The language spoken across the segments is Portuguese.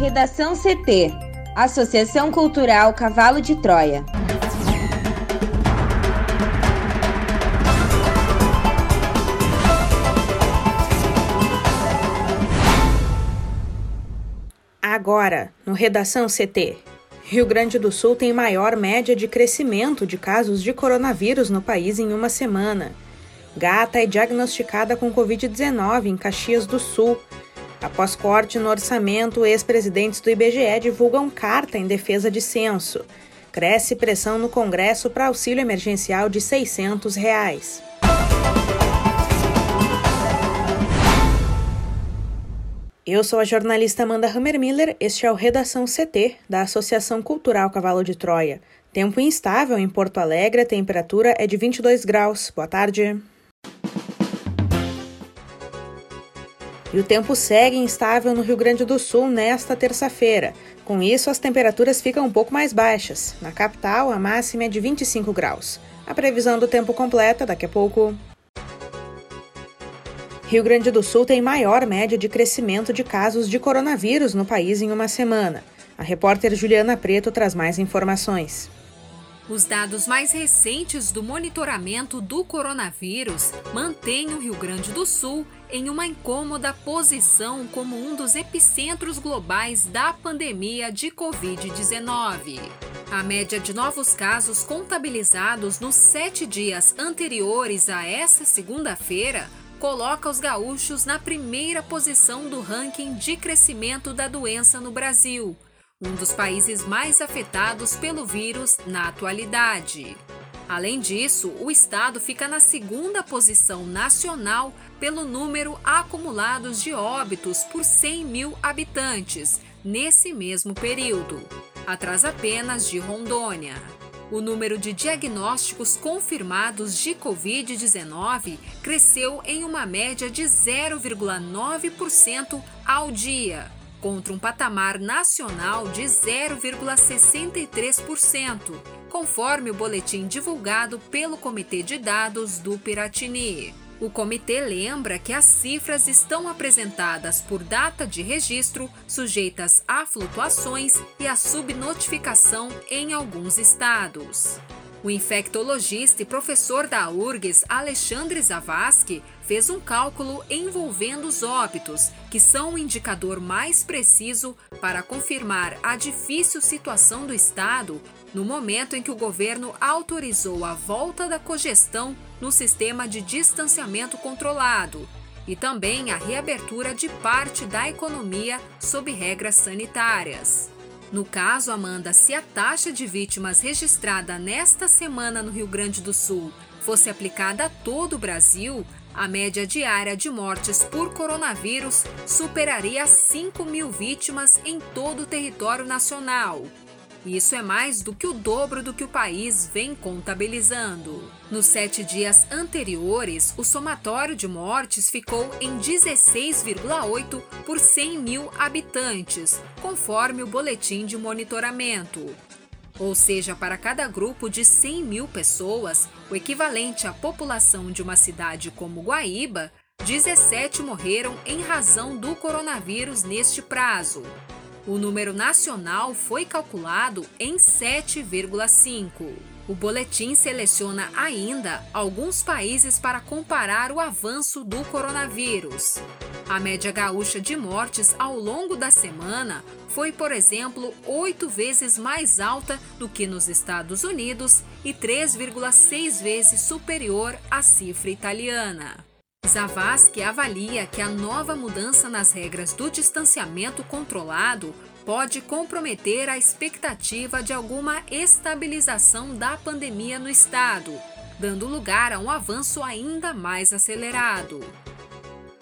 Redação CT Associação Cultural Cavalo de Troia. Agora, no Redação CT. Rio Grande do Sul tem maior média de crescimento de casos de coronavírus no país em uma semana. Gata é diagnosticada com Covid-19 em Caxias do Sul. Após corte no orçamento, ex-presidentes do IBGE divulgam carta em defesa de censo. Cresce pressão no Congresso para auxílio emergencial de 600 reais. Eu sou a jornalista Amanda Hammermiller, este é o Redação CT, da Associação Cultural Cavalo de Troia. Tempo instável em Porto Alegre, a temperatura é de 22 graus. Boa tarde. E o tempo segue instável no Rio Grande do Sul nesta terça-feira. Com isso, as temperaturas ficam um pouco mais baixas. Na capital, a máxima é de 25 graus. A previsão do tempo completa daqui a pouco. Rio Grande do Sul tem maior média de crescimento de casos de coronavírus no país em uma semana. A repórter Juliana Preto traz mais informações. Os dados mais recentes do monitoramento do coronavírus mantêm o Rio Grande do Sul em uma incômoda posição como um dos epicentros globais da pandemia de Covid-19. A média de novos casos contabilizados nos sete dias anteriores a essa segunda-feira coloca os gaúchos na primeira posição do ranking de crescimento da doença no Brasil, um dos países mais afetados pelo vírus na atualidade. Além disso, o estado fica na segunda posição nacional pelo número acumulados de óbitos por 100 mil habitantes nesse mesmo período, atrás apenas de Rondônia. O número de diagnósticos confirmados de Covid-19 cresceu em uma média de 0,9% ao dia, contra um patamar nacional de 0,63%, conforme o boletim divulgado pelo Comitê de Dados do Piratini. O comitê lembra que as cifras estão apresentadas por data de registro, sujeitas a flutuações e a subnotificação em alguns estados. O infectologista e professor da URGS, Alexandre Zavascki, fez um cálculo envolvendo os óbitos, que são o indicador mais preciso para confirmar a difícil situação do estado no momento em que o governo autorizou a volta da cogestão no sistema de distanciamento controlado e também a reabertura de parte da economia sob regras sanitárias. No caso, Amanda, se a taxa de vítimas registrada nesta semana no Rio Grande do Sul fosse aplicada a todo o Brasil, a média diária de mortes por coronavírus superaria 5 mil vítimas em todo o território nacional. Isso é mais do que o dobro do que o país vem contabilizando. Nos sete dias anteriores, o somatório de mortes ficou em 16,8 por 100 mil habitantes, conforme o boletim de monitoramento. Ou seja, para cada grupo de 100 mil pessoas, o equivalente à população de uma cidade como Guaíba, 17 morreram em razão do coronavírus neste prazo. O número nacional foi calculado em 7,5. O boletim seleciona ainda alguns países para comparar o avanço do coronavírus. A média gaúcha de mortes ao longo da semana foi, por exemplo, oito vezes mais alta do que nos Estados Unidos e 3,6 vezes superior à cifra italiana. Zavascki avalia que a nova mudança nas regras do distanciamento controlado pode comprometer a expectativa de alguma estabilização da pandemia no estado, dando lugar a um avanço ainda mais acelerado.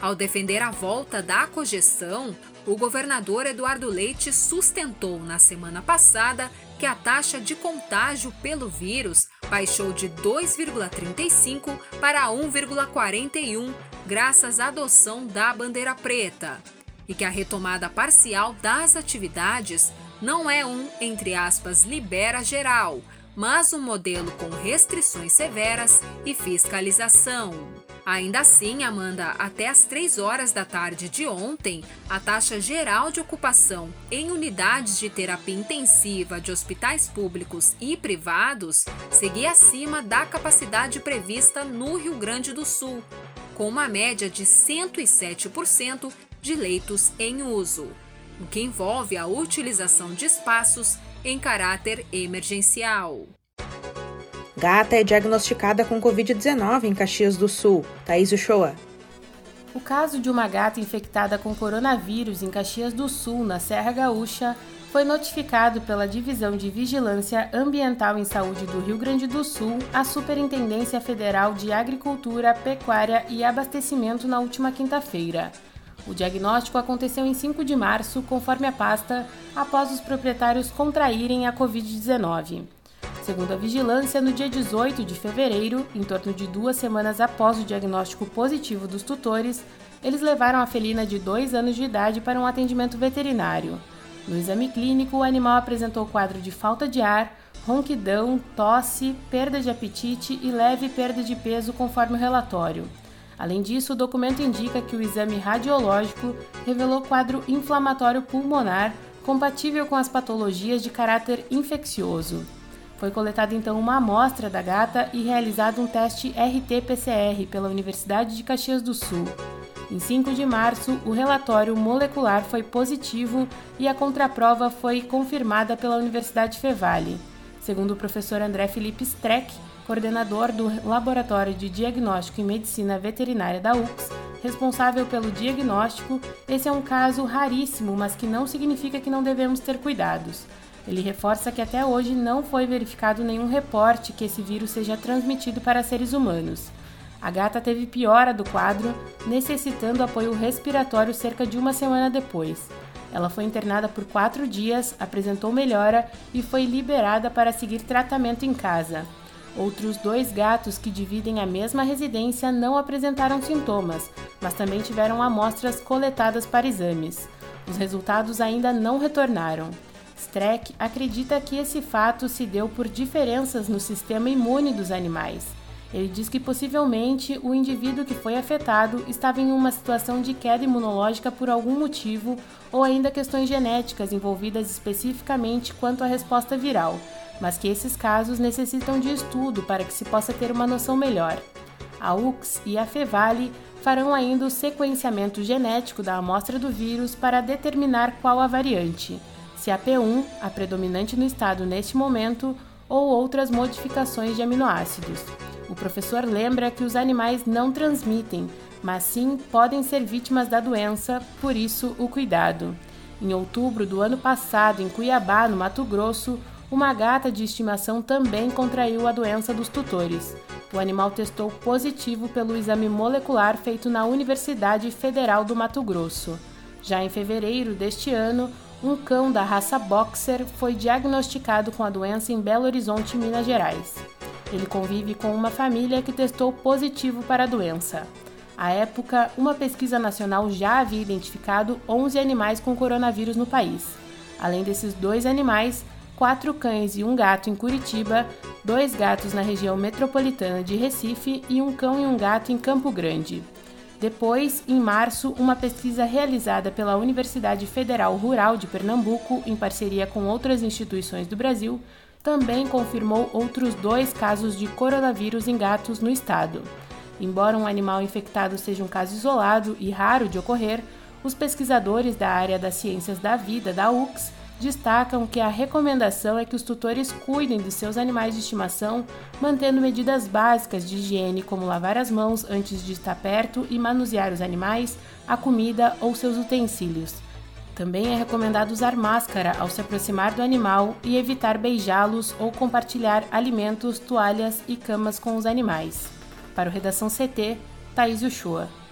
Ao defender a volta da cogestão, o governador Eduardo Leite sustentou na semana passada que a taxa de contágio pelo vírus baixou de 2,35 para 1,41 graças à adoção da bandeira preta. E que a retomada parcial das atividades não é um, entre aspas, libera geral, mas um modelo com restrições severas e fiscalização. Ainda assim, Amanda, até às 3 horas da tarde de ontem, a taxa geral de ocupação em unidades de terapia intensiva de hospitais públicos e privados seguia acima da capacidade prevista no Rio Grande do Sul, com uma média de 107% de leitos em uso, o que envolve a utilização de espaços em caráter emergencial. Gata é diagnosticada com Covid-19 em Caxias do Sul. Thaís Uchoa. O caso de uma gata infectada com coronavírus em Caxias do Sul, na Serra Gaúcha, foi notificado pela Divisão de Vigilância Ambiental em Saúde do Rio Grande do Sul à Superintendência Federal de Agricultura, Pecuária e Abastecimento na última quinta-feira. O diagnóstico aconteceu em 5 de março, conforme a pasta, após os proprietários contraírem a Covid-19. Segundo a vigilância, no dia 18 de fevereiro, em torno de duas semanas após o diagnóstico positivo dos tutores, eles levaram a felina de dois anos de idade para um atendimento veterinário. No exame clínico, o animal apresentou quadro de falta de ar, ronquidão, tosse, perda de apetite e leve perda de peso, conforme o relatório. Além disso, o documento indica que o exame radiológico revelou quadro inflamatório pulmonar compatível com as patologias de caráter infeccioso. Foi coletada então uma amostra da gata e realizado um teste RT-PCR pela Universidade de Caxias do Sul. Em 5 de março, o relatório molecular foi positivo e a contraprova foi confirmada pela Universidade Fevale. Segundo o professor André Felipe Streck, coordenador do Laboratório de Diagnóstico em Medicina Veterinária da UX, responsável pelo diagnóstico, esse é um caso raríssimo, mas que não significa que não devemos ter cuidados. Ele reforça que até hoje não foi verificado nenhum reporte que esse vírus seja transmitido para seres humanos. A gata teve piora do quadro, necessitando apoio respiratório cerca de uma semana depois. Ela foi internada por quatro dias, apresentou melhora e foi liberada para seguir tratamento em casa. Outros dois gatos que dividem a mesma residência não apresentaram sintomas, mas também tiveram amostras coletadas para exames. Os resultados ainda não retornaram. Streck acredita que esse fato se deu por diferenças no sistema imune dos animais. Ele diz que possivelmente o indivíduo que foi afetado estava em uma situação de queda imunológica por algum motivo ou ainda questões genéticas envolvidas especificamente quanto à resposta viral, mas que esses casos necessitam de estudo para que se possa ter uma noção melhor. A UX e a Fevale farão ainda o sequenciamento genético da amostra do vírus para determinar qual a variante se a P1, a predominante no estado neste momento, ou outras modificações de aminoácidos. O professor lembra que os animais não transmitem, mas sim podem ser vítimas da doença, por isso o cuidado. Em outubro do ano passado, em Cuiabá, no Mato Grosso, uma gata de estimação também contraiu a doença dos tutores. O animal testou positivo pelo exame molecular feito na Universidade Federal do Mato Grosso. Já em fevereiro deste ano, um cão da raça Boxer foi diagnosticado com a doença em Belo Horizonte, Minas Gerais. Ele convive com uma família que testou positivo para a doença. À época, uma pesquisa nacional já havia identificado 11 animais com coronavírus no país. Além desses dois animais, quatro cães e um gato em Curitiba, dois gatos na região metropolitana de Recife e um cão e um gato em Campo Grande. Depois, em março, uma pesquisa realizada pela Universidade Federal Rural de Pernambuco, em parceria com outras instituições do Brasil, também confirmou outros dois casos de coronavírus em gatos no estado. Embora um animal infectado seja um caso isolado e raro de ocorrer, os pesquisadores da área das ciências da vida da UX destacam que a recomendação é que os tutores cuidem de seus animais de estimação, mantendo medidas básicas de higiene, como lavar as mãos antes de estar perto e manusear os animais, a comida ou seus utensílios. Também é recomendado usar máscara ao se aproximar do animal e evitar beijá-los ou compartilhar alimentos, toalhas e camas com os animais. Para o Redação CT, Thaís Uchoa.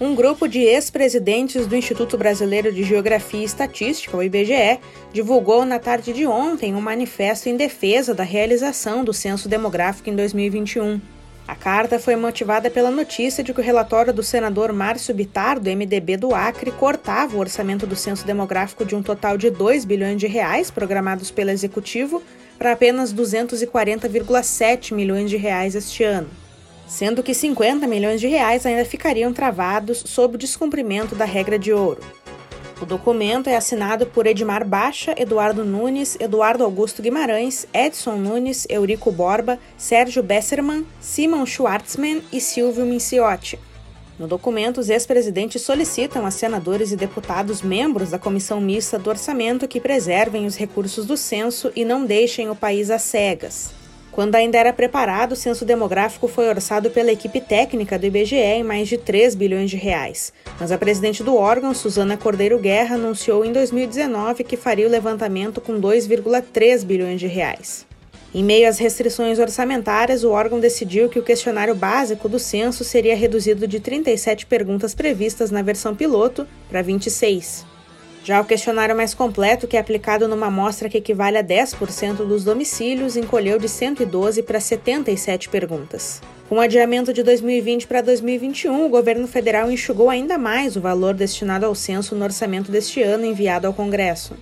Um grupo de ex-presidentes do Instituto Brasileiro de Geografia e Estatística, o IBGE, divulgou na tarde de ontem um manifesto em defesa da realização do censo demográfico em 2021. A carta foi motivada pela notícia de que o relatório do senador Márcio Bitar, do MDB do Acre, cortava o orçamento do censo demográfico de um total de 2 bilhões de reais programados pelo executivo para apenas 240,7 milhões de reais este ano, sendo que 50 milhões de reais ainda ficariam travados sob o descumprimento da regra de ouro. O documento é assinado por Edmar Baixa, Eduardo Nunes, Eduardo Augusto Guimarães, Edson Nunes, Eurico Borba, Sérgio Besserman, Simon Schwartzman e Silvio Minciotti. No documento, os ex-presidentes solicitam a senadores e deputados membros da comissão mista do orçamento que preservem os recursos do censo e não deixem o país às cegas. Quando ainda era preparado, o censo demográfico foi orçado pela equipe técnica do IBGE em mais de 3 bilhões de reais. Mas a presidente do órgão, Suzana Cordeiro Guerra, anunciou em 2019 que faria o levantamento com 2,3 bilhões de reais. Em meio às restrições orçamentárias, o órgão decidiu que o questionário básico do censo seria reduzido de 37 perguntas previstas na versão piloto para 26. Já o questionário mais completo, que é aplicado numa amostra que equivale a 10% dos domicílios, encolheu de 112 para 77 perguntas. Com o adiamento de 2020 para 2021, o governo federal enxugou ainda mais o valor destinado ao censo no orçamento deste ano enviado ao Congresso.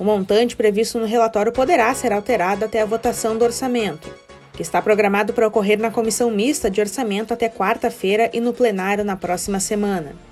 O montante previsto no relatório poderá ser alterado até a votação do orçamento, que está programado para ocorrer na comissão mista de orçamento até quarta-feira e no plenário na próxima semana.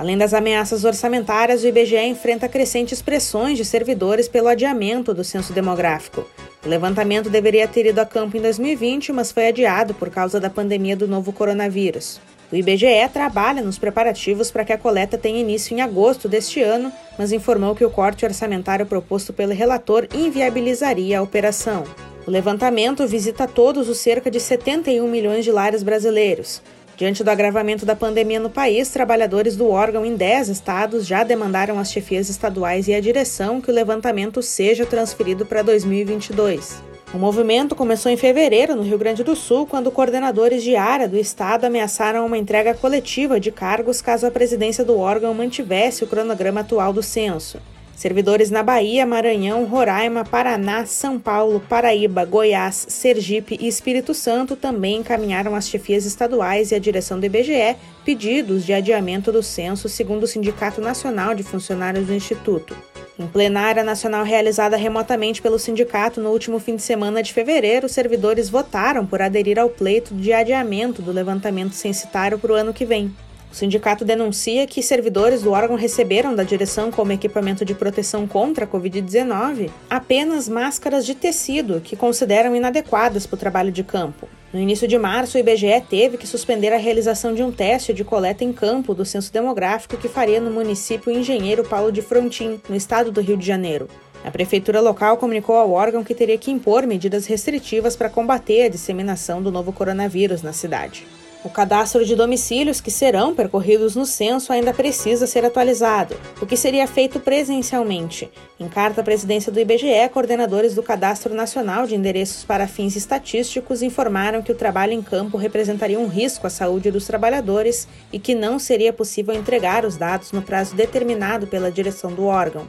Além das ameaças orçamentárias, o IBGE enfrenta crescentes pressões de servidores pelo adiamento do censo demográfico. O levantamento deveria ter ido a campo em 2020, mas foi adiado por causa da pandemia do novo coronavírus. O IBGE trabalha nos preparativos para que a coleta tenha início em agosto deste ano, mas informou que o corte orçamentário proposto pelo relator inviabilizaria a operação. O levantamento visita todos os cerca de 71 milhões de lares brasileiros. Diante do agravamento da pandemia no país, trabalhadores do órgão em 10 estados já demandaram às chefias estaduais e à direção que o levantamento seja transferido para 2022. O movimento começou em fevereiro, no Rio Grande do Sul, quando coordenadores de área do Estado ameaçaram uma entrega coletiva de cargos caso a presidência do órgão mantivesse o cronograma atual do censo. Servidores na Bahia, Maranhão, Roraima, Paraná, São Paulo, Paraíba, Goiás, Sergipe e Espírito Santo também encaminharam às chefias estaduais e à direção do IBGE pedidos de adiamento do censo, segundo o Sindicato Nacional de Funcionários do Instituto. Em plenária nacional realizada remotamente pelo sindicato no último fim de semana de fevereiro, os servidores votaram por aderir ao pleito de adiamento do levantamento censitário para o ano que vem. O sindicato denuncia que servidores do órgão receberam da direção como equipamento de proteção contra a Covid-19 apenas máscaras de tecido que consideram inadequadas para o trabalho de campo. No início de março, o IBGE teve que suspender a realização de um teste de coleta em campo do censo demográfico que faria no município Engenheiro Paulo de Frontin, no estado do Rio de Janeiro. A prefeitura local comunicou ao órgão que teria que impor medidas restritivas para combater a disseminação do novo coronavírus na cidade. O cadastro de domicílios que serão percorridos no censo ainda precisa ser atualizado, o que seria feito presencialmente. Em carta à presidência do IBGE, coordenadores do Cadastro Nacional de Endereços para Fins Estatísticos informaram que o trabalho em campo representaria um risco à saúde dos trabalhadores e que não seria possível entregar os dados no prazo determinado pela direção do órgão.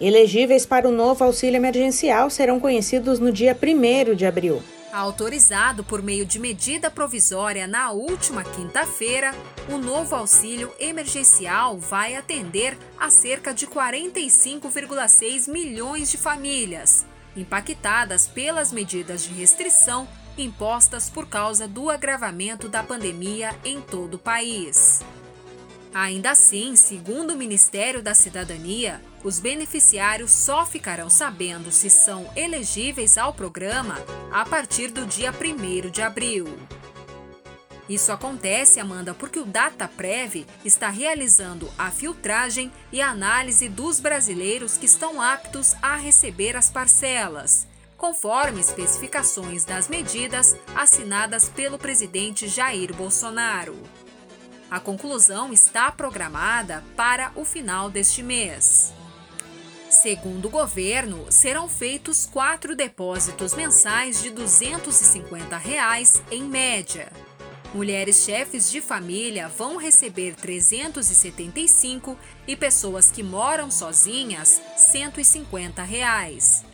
Elegíveis para o novo auxílio emergencial serão conhecidos no dia 1 de abril. Autorizado por meio de medida provisória na última quinta-feira, o novo auxílio emergencial vai atender a cerca de 45,6 milhões de famílias, impactadas pelas medidas de restrição impostas por causa do agravamento da pandemia em todo o país. Ainda assim, segundo o Ministério da Cidadania, os beneficiários só ficarão sabendo se são elegíveis ao programa a partir do dia 1 de abril. Isso acontece, Amanda, porque o DataPrev está realizando a filtragem e análise dos brasileiros que estão aptos a receber as parcelas, conforme especificações das medidas assinadas pelo presidente Jair Bolsonaro. A conclusão está programada para o final deste mês. Segundo o governo, serão feitos quatro depósitos mensais de 250 reais em média. Mulheres chefes de família vão receber 375 e pessoas que moram sozinhas 150 reais.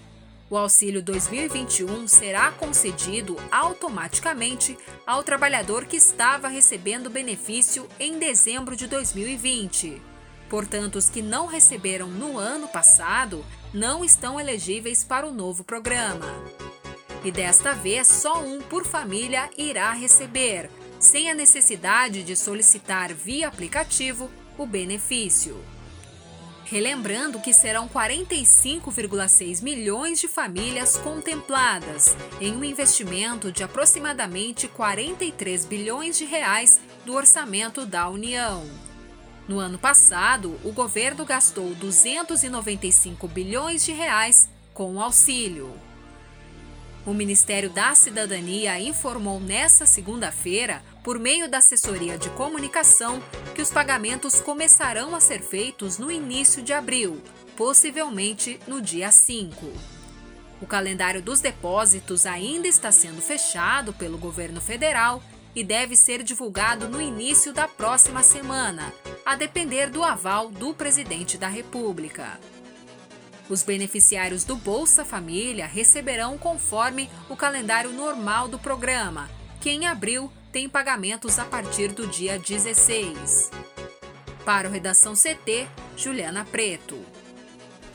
O auxílio 2021 será concedido automaticamente ao trabalhador que estava recebendo benefício em dezembro de 2020. Portanto, os que não receberam no ano passado não estão elegíveis para o novo programa. E desta vez, só um por família irá receber, sem a necessidade de solicitar via aplicativo o benefício. Relembrando que serão 45,6 milhões de famílias contempladas em um investimento de aproximadamente 43 bilhões de reais do orçamento da União. No ano passado, o governo gastou 295 bilhões de reais com o auxílio. O Ministério da Cidadania informou nesta segunda-feira, por meio da assessoria de comunicação, que os pagamentos começarão a ser feitos no início de abril, possivelmente no dia 5. O calendário dos depósitos ainda está sendo fechado pelo governo federal e deve ser divulgado no início da próxima semana, a depender do aval do presidente da República. Os beneficiários do Bolsa Família receberão conforme o calendário normal do programa, que em abril tem pagamentos a partir do dia 16. Para o Redação CT, Juliana Preto.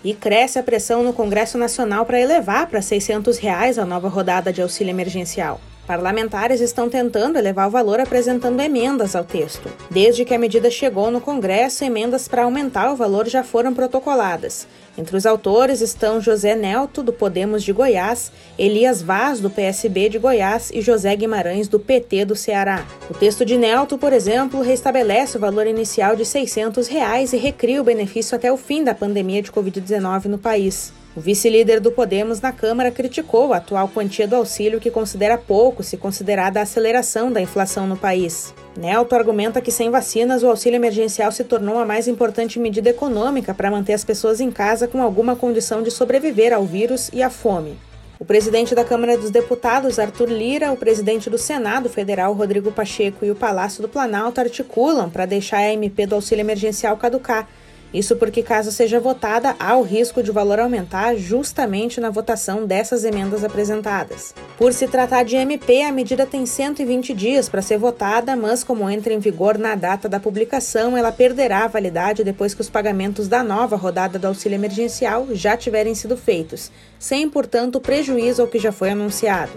E cresce a pressão no Congresso Nacional para elevar para 600 reais a nova rodada de auxílio emergencial. Parlamentares estão tentando elevar o valor apresentando emendas ao texto. Desde que a medida chegou no Congresso, emendas para aumentar o valor já foram protocoladas. Entre os autores estão José Nelto, do Podemos de Goiás, Elias Vaz, do PSB de Goiás e José Guimarães, do PT do Ceará. O texto de Nelto, por exemplo, restabelece o valor inicial de 600 reais e recria o benefício até o fim da pandemia de Covid-19 no país. O vice-líder do Podemos na Câmara criticou a atual quantia do auxílio, que considera pouco se considerada a aceleração da inflação no país. Nelto argumenta que sem vacinas o auxílio emergencial se tornou a mais importante medida econômica para manter as pessoas em casa com alguma condição de sobreviver ao vírus e à fome. O presidente da Câmara dos Deputados, Arthur Lira, o presidente do Senado Federal, Rodrigo Pacheco, e o Palácio do Planalto articulam para deixar a MP do auxílio emergencial caducar isso porque, caso seja votada, há o risco de o valor aumentar justamente na votação dessas emendas apresentadas. Por se tratar de MP, a medida tem 120 dias para ser votada, mas, como entra em vigor na data da publicação, ela perderá a validade depois que os pagamentos da nova rodada do auxílio emergencial já tiverem sido feitos, sem, portanto, prejuízo ao que já foi anunciado.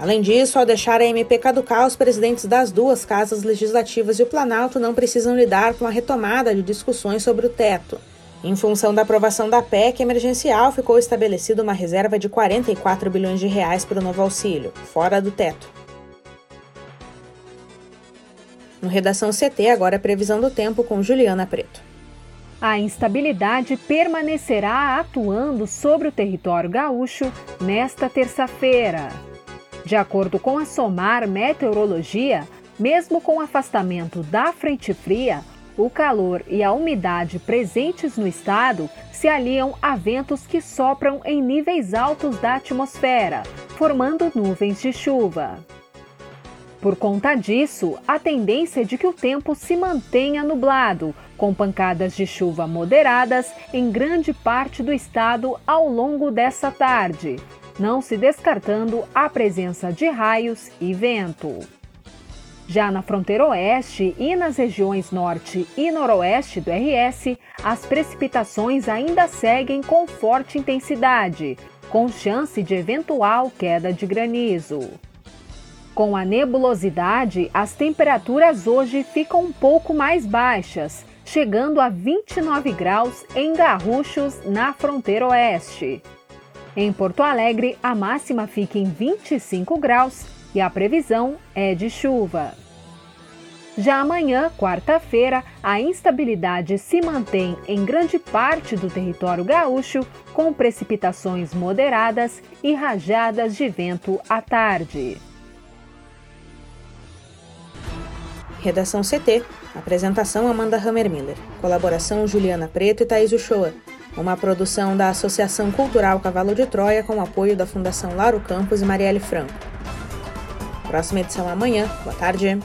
Além disso, ao deixar a MP caducar, os presidentes das duas casas legislativas e o Planalto não precisam lidar com a retomada de discussões sobre o teto. Em função da aprovação da PEC emergencial, ficou estabelecida uma reserva de 44 bilhões de reais para o novo auxílio, fora do teto. No Redação CT, agora é previsão do tempo com Juliana Preto. A instabilidade permanecerá atuando sobre o território gaúcho nesta terça-feira. De acordo com a SOMAR Meteorologia, mesmo com o afastamento da frente fria, o calor e a umidade presentes no estado se aliam a ventos que sopram em níveis altos da atmosfera, formando nuvens de chuva. Por conta disso, a tendência é de que o tempo se mantenha nublado, com pancadas de chuva moderadas em grande parte do estado ao longo dessa tarde, não se descartando a presença de raios e vento. Já na fronteira oeste e nas regiões norte e noroeste do RS, as precipitações ainda seguem com forte intensidade, com chance de eventual queda de granizo. Com a nebulosidade, as temperaturas hoje ficam um pouco mais baixas, chegando a 29 graus em Garruchos, na fronteira oeste. Em Porto Alegre, a máxima fica em 25 graus e a previsão é de chuva. Já amanhã, quarta-feira, a instabilidade se mantém em grande parte do território gaúcho, com precipitações moderadas e rajadas de vento à tarde. Redação CT. Apresentação Amanda Hammermiller. Colaboração Juliana Preto e Thaís Uchoa uma produção da Associação Cultural Cavalo de Troia com apoio da Fundação Laro Campos e Marielle Franco. Próxima edição amanhã. Boa tarde.